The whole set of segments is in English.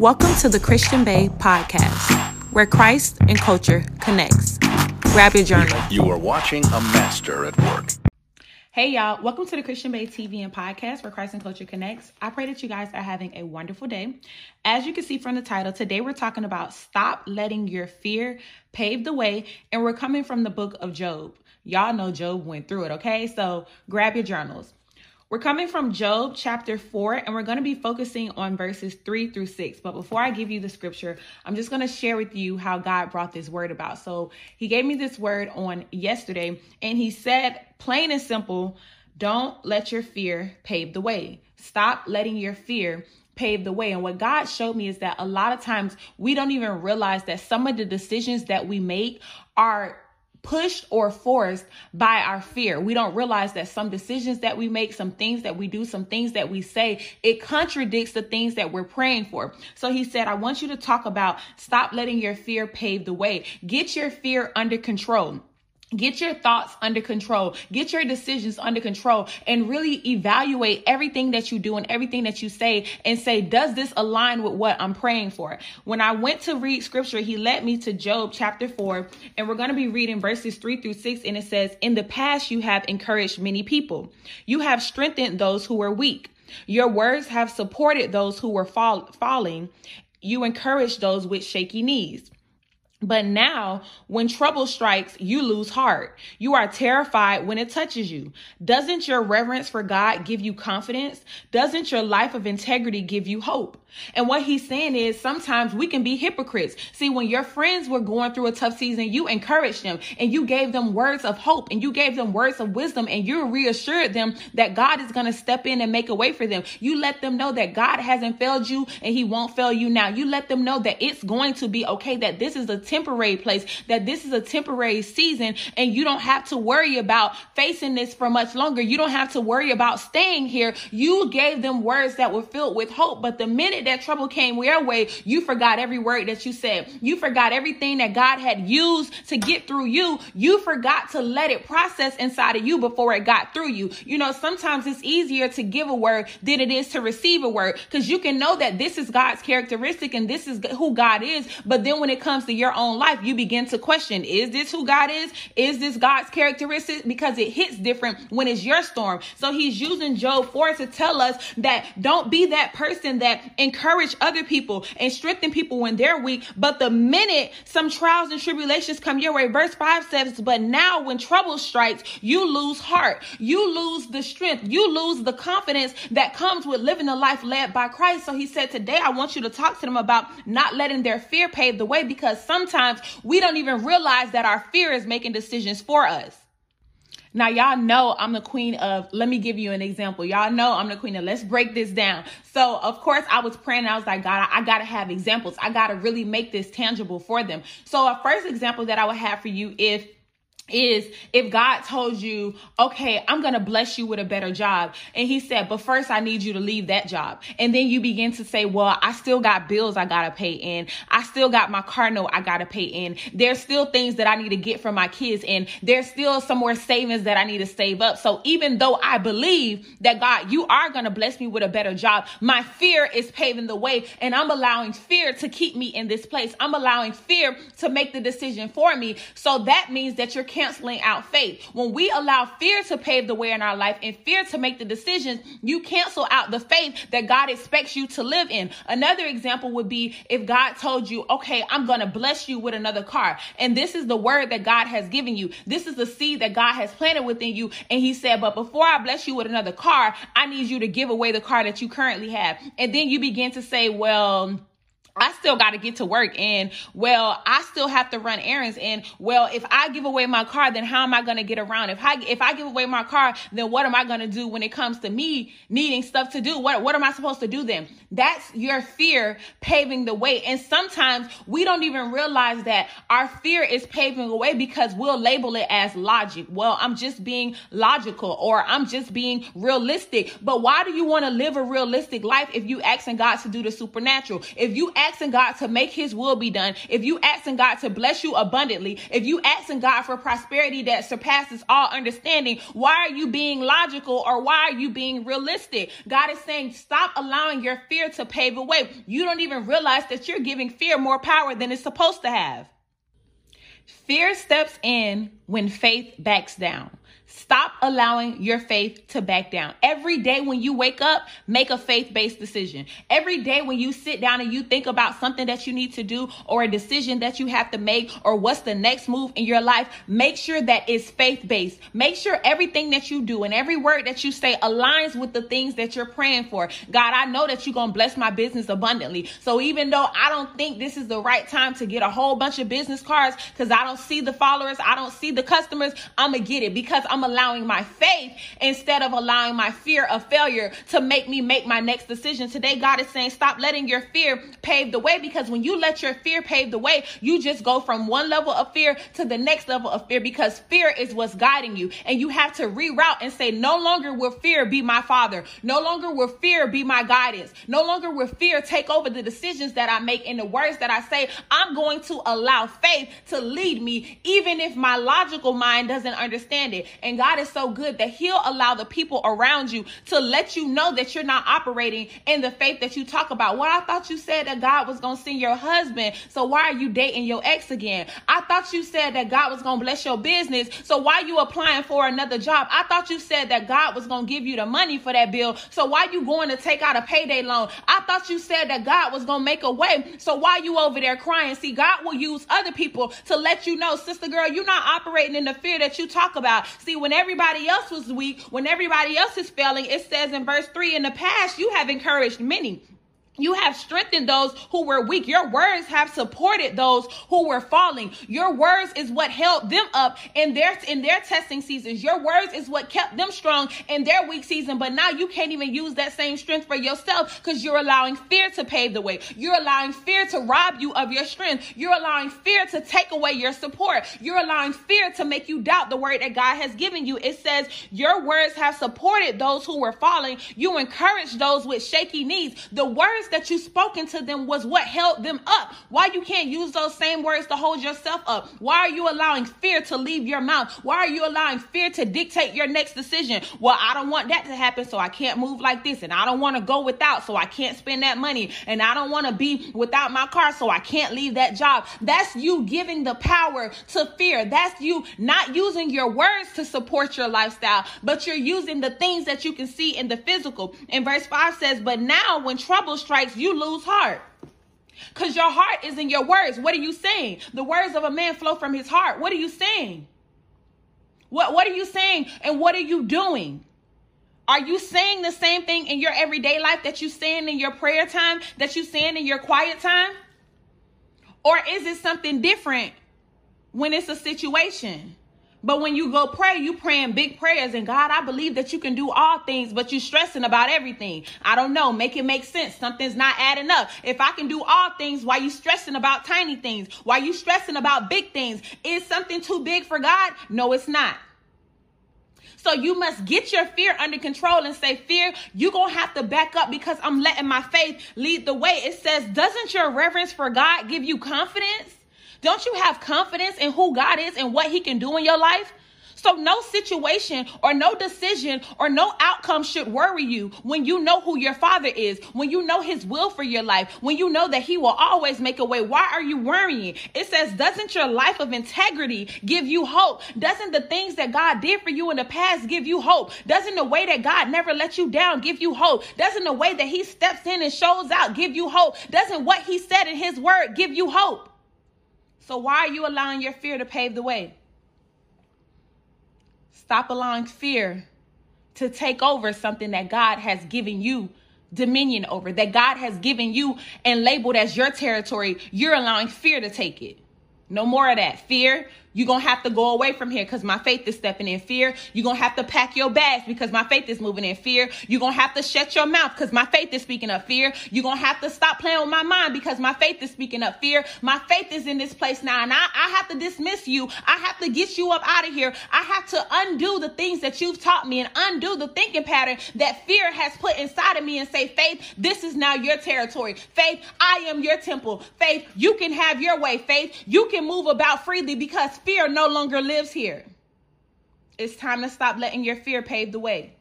Welcome to the Christian Bae podcast, where Christ and culture connects. Grab your journal. You are watching a master at work. Hey y'all, welcome to the Christian Bae TV and podcast where Christ and culture connects. I pray that you guys are having a wonderful day. As you can see from the title, today we're talking about stop letting your fear pave the way, and we're coming from the book of Job. Y'all know Job went through it, okay? So grab your journals. We're coming from Job chapter 4, and we're going to be focusing on verses 3 through 6. But before I give you the scripture, I'm just going to share with you how God brought this word about. So, He gave me this word on yesterday, and He said, plain and simple, don't let your fear pave the way. Stop letting your fear pave the way. And what God showed me is that a lot of times we don't even realize that some of the decisions that we make are pushed or forced by our fear. We don't realize that some decisions that we make, some things that we do, some things that we say, it contradicts the things that we're praying for. So he said, I want you to talk about stop letting your fear pave the way. Get your fear under control. Get your thoughts under control. Get your decisions under control and really evaluate everything that you do and everything that you say and say, does this align with what I'm praying for? When I went to read scripture, he led me to Job chapter 4, and we're going to be reading verses 3 through 6. And it says, In the past, you have encouraged many people, you have strengthened those who were weak. Your words have supported those who were fall- falling. You encouraged those with shaky knees. But now, when trouble strikes, you lose heart. You are terrified when it touches you. Doesn't your reverence for God give you confidence? Doesn't your life of integrity give you hope? And what he's saying is sometimes we can be hypocrites. See, when your friends were going through a tough season, you encouraged them and you gave them words of hope and you gave them words of wisdom and you reassured them that God is going to step in and make a way for them. You let them know that God hasn't failed you and he won't fail you now. You let them know that it's going to be okay, that this is a temporary place, that this is a temporary season and you don't have to worry about facing this for much longer. You don't have to worry about staying here. You gave them words that were filled with hope. But the minute that trouble came your way, you forgot every word that you said. You forgot everything that God had used to get through you. You forgot to let it process inside of you before it got through you. You know, sometimes it's easier to give a word than it is to receive a word because you can know that this is God's characteristic and this is who God is. But then when it comes to your own life, you begin to question, is this who God is? Is this God's characteristic? Because it hits different when it's your storm. So he's using Job 4 to tell us that don't be that person that encourage other people and strengthen people when they're weak. But the minute some trials and tribulations come your way, verse 5 says, But now when trouble strikes, you lose heart. You lose the strength. You lose the confidence that comes with living a life led by Christ. So he said, Today I want you to talk to them about not letting their fear pave the way because sometimes we don't even realize that our fear is making decisions for us. Now, y'all know I'm the queen of, let me give you an example. Y'all know I'm the queen of, let's break this down. So, of course, I was praying. I was like, God, I, I got to have examples. I got to really make this tangible for them. So, a first example that I would have for you if is if God told you, okay, I'm going to bless you with a better job. And he said, but first I need you to leave that job. And then you begin to say, well, I still got bills I got to pay in. I still got my car note I got to pay in. There's still things that I need to get for my kids. And there's still some more savings that I need to save up. So even though I believe that God, you are going to bless me with a better job, my fear is paving the way and I'm allowing fear to keep me in this place. I'm allowing fear to make the decision for me. So that means that you're canceling out faith. When we allow fear to pave the way in our life and fear to make the decisions, you cancel out the faith that God expects you to live in. Another example would be if God told you, okay, I'm going to bless you with another car. And this is the word that God has given you. This is the seed that God has planted within you. And he said, but before I bless you with another car, I need you to give away the car that you currently have. And then you begin to say, well, I still got to get to work and well, I still have to run errands and well, if I give away my car, then how am I going to get around? If I if I give away my car, then what am I going to do when it comes to me needing stuff to do? What what am I supposed to do then? That's your fear paving the way. And sometimes we don't even realize that our fear is paving the way because we'll label it as logic. Well, I'm just being logical or I'm just being realistic. But why do you want to live a realistic life if you asking God to do the supernatural? If you asking God to make his will be done, if you asking God to bless you abundantly, if you asking God for prosperity that surpasses all understanding, why are you being logical or why are you being realistic? God is saying, stop allowing your fear to pave the way. You don't even realize that you're giving fear more power than it's supposed to have. Fear steps in when faith backs down. Stop allowing your faith to back down. Every day when you wake up, make a faith based decision. Every day when you sit down and you think about something that you need to do or a decision that you have to make or what's the next move in your life, make sure that it's faith based. Make sure everything that you do and every word that you say aligns with the things that you're praying for. God, I know that you're going to bless my business abundantly. So even though I don't think this is the right time to get a whole bunch of business cards because I don't see the followers, I don't see the customers, I'm going to get it because I'm allowing my faith instead of allowing my fear of failure to make me make my next decision. Today, God is saying, stop letting your fear pave the way because when you let your fear pave the way, you just go from one level of fear to the next level of fear because fear is what's guiding you. And you have to reroute and say, no longer will fear be my father. No longer will fear be my guidance. No longer will fear take over the decisions that I make and the words that I say. I'm going to allow faith to lead me, even if my logical mind doesn't understand it. And God is so good that He'll allow the people around you to let you know that you're not operating in the faith that you talk about. Well, I thought you said that God was going to send your husband. So why are you dating your ex again? I thought you said that God was going to bless your business. So why are you applying for another job? I thought you said that God was going to give you the money for that bill. So why are you going to take out a payday loan? Thought you said that God was going to make a way. So why you over there crying? See, God will use other people to let you know, sister girl, you're not operating in the fear that you talk about. See, when everybody else was weak, when everybody else is failing, it says in verse 3 in the past, you have encouraged many. You have strengthened those who were weak. Your words have supported those who were falling. Your words is what held them up in their in their testing seasons. Your words is what kept them strong in their weak season. But now you can't even use that same strength for yourself because you're allowing fear to pave the way. You're allowing fear to rob you of your strength. You're allowing fear to take away your support. You're allowing fear to make you doubt the word that God has given you. It says your words have supported those who were falling. You encourage those with shaky knees. The words words that you spoken to them was what held them up. Why you can't use those same words to hold yourself up? Why are you allowing fear to leave your mouth? Why are you allowing fear to dictate your next decision? Well, I don't want that to happen, so I can't move like this, and I don't want to go without, so I can't spend that money, and I don't want to be without my car, so I can't leave that job. That's you giving the power to fear. That's you not using your words to support your lifestyle, but you're using the things that you can see in the physical. And verse 5 says, But now when trouble strikes, strikes, you lose heart. Because your heart is in your words. What are you saying? The words of a man flow from his heart. What are you saying? What, what are you saying? And what are you doing? Are you saying the same thing in your everyday life that you saying in your prayer time, that you saying in your quiet time? Or is it something different when it's a situation? But when you go pray, you praying big prayers. And God, I believe that you can do all things, but you stressing about everything. I don't know. Make it make sense. Something's not adding up. If I can do all things, why you stressing about tiny things? Why you stressing about big things? Is something too big for God? No, it's not. So you must get your fear under control and say, Fear, you're going to have to back up because I'm letting my faith lead the way. It says, Doesn't your reverence for God give you confidence? Don't you have confidence in who God is and what He can do in your life? So, no situation or no decision or no outcome should worry you when you know who your father is, when you know his will for your life, when you know that he will always make a way. Why are you worrying? It says, Doesn't your life of integrity give you hope? Doesn't the things that God did for you in the past give you hope? Doesn't the way that God never let you down give you hope? Doesn't the way that he steps in and shows out give you hope? Doesn't what he said in his word give you hope? So why are you allowing your fear to pave the way? Stop allowing fear to take over something that God has given you dominion over, that God has given you and labeled as your territory. You're allowing fear to take it. No more of that. Fear, you're going to have to go away from here because my faith is stepping in fear. You're going to have to pack your bags because my faith is moving in fear. You're going to have to shut your mouth because my faith is speaking of fear. You're going to have to stop playing with my mind because my faith is speaking of fear. My faith is in this place now and I, I have to dismiss you. I have to get you up out of here. I have to undo the things that you've taught me and undo the thinking pattern that fear has put inside of me and say, faith, this is now your territory. Faith, I am your temple. Faith, you can have your way. Faith, you can move about freely because fear no longer lives here. It's time to stop letting your fear pave the way.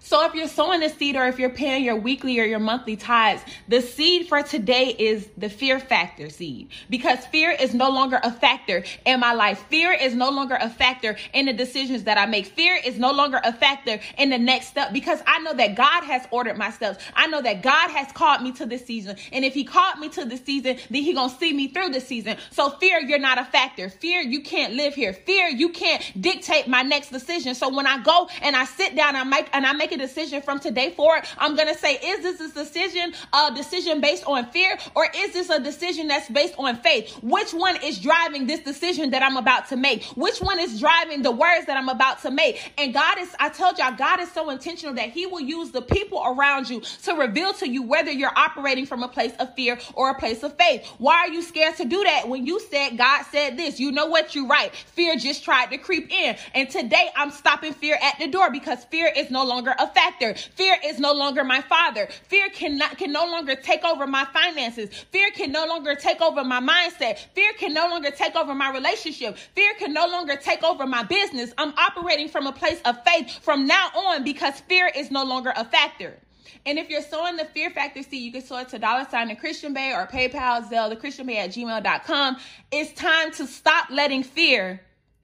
So if you're sowing the seed or if you're paying your weekly or your monthly tithes, the seed for today is the fear factor seed because fear is no longer a factor in my life. Fear is no longer a factor in the decisions that I make. Fear is no longer a factor in the next step because I know that God has ordered my steps. I know that God has called me to this season. And if he called me to this season, then he going to see me through the season. So fear, you're not a factor. Fear, you can't live here. Fear, you can't dictate my next decision. So when I go and I sit down I make, and I make make a decision from today forward, I'm going to say, is this a decision, a decision based on fear or is this a decision that's based on faith? Which one is driving this decision that I'm about to make? Which one is driving the words that I'm about to make? And God is, I told y'all, God is so intentional that he will use the people around you to reveal to you whether you're operating from a place of fear or a place of faith. Why are you scared to do that when you said God said this? You know what? You're right. Fear just tried to creep in. And today I'm stopping fear at the door because fear is no longer a factor. Fear is no longer my father. Fear cannot can no longer take over my finances. Fear can no longer take over my mindset. Fear can no longer take over my relationship. Fear can no longer take over my business. I'm operating from a place of faith from now on because fear is no longer a factor. And if you're sowing the fear factor seed, you can sow it to dollar sign the Christian Bae or PayPal, Zelle, the Christian Bae at gmail.com. It's time to stop letting fear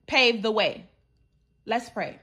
pave the way. Let's pray.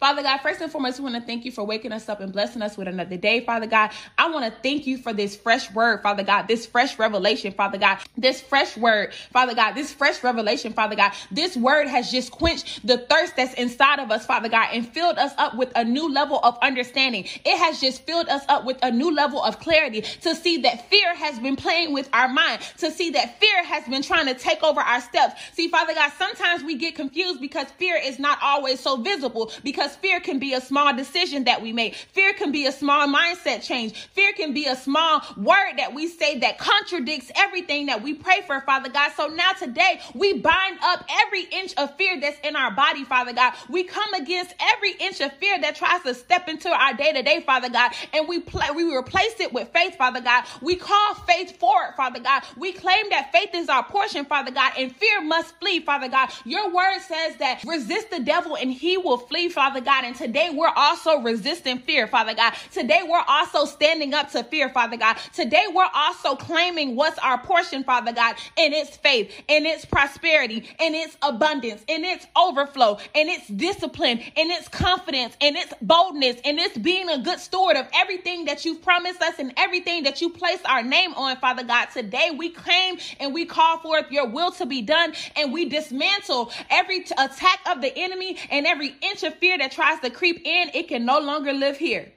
Father God, first and foremost, we want to thank you for waking us up and blessing us with another day, Father God. I want to thank you for this fresh word, Father God, this fresh revelation, Father God, this fresh word, Father God, this fresh revelation, Father God. This word has just quenched the thirst that's inside of us, Father God, and filled us up with a new level of understanding. It has just filled us up with a new level of clarity to see that fear has been playing with our mind, to see that fear has been trying to take over our steps. See, Father God, sometimes we get confused because fear is not always so visible because because fear can be a small decision that we make. Fear can be a small mindset change. Fear can be a small word that we say that contradicts everything that we pray for, Father God. So now today we bind up every inch of fear that's in our body, Father God. We come against every inch of fear that tries to step into our day to day, Father God, and we we replace it with faith, Father God. We call faith forward, Father God. We claim that faith is our portion, Father God, and fear must flee, Father God. Your word says that resist the devil and he will flee, Father Father God. And today we're also resisting fear, Father God. Today we're also standing up to fear, Father God. Today we're also claiming what's our portion, Father God, in its faith, in its prosperity, in its abundance, in its overflow, in its discipline, in its confidence, in its boldness, in its being a good steward of everything that you've promised us and everything that you place our name on, Father God. Today we claim and we call forth your will to be done and we dismantle every t- attack of the enemy and every inch of fear that that tries to creep in, it can no longer live here.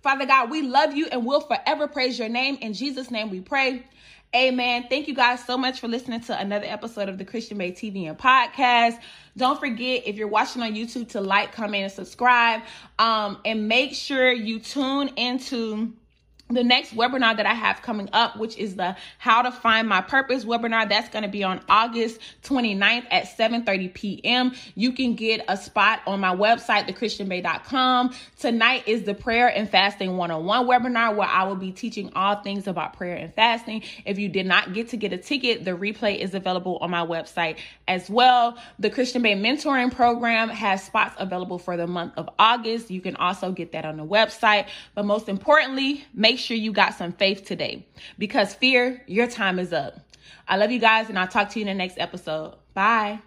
Father God, we love you and will forever praise your name. In Jesus' name we pray. Amen. Thank you guys so much for listening to another episode of the Christian Bae TV and podcast. Don't forget if you're watching on YouTube to like, comment, and subscribe. Um, and make sure you tune into the next webinar that I have coming up, which is the How to Find My Purpose webinar, that's going to be on August 29th at 7:30 p.m. You can get a spot on my website, thechristianbae.com. Tonight is the Prayer and Fasting one-on-one webinar where I will be teaching all things about prayer and fasting. If you did not get to get a ticket, the replay is available on my website as well. The Christian Bae mentoring program has spots available for the month of August. You can also get that on the website. But most importantly, make sure you got some faith today because fear, your time is up. I love you guys, and I'll talk to you in the next episode. Bye.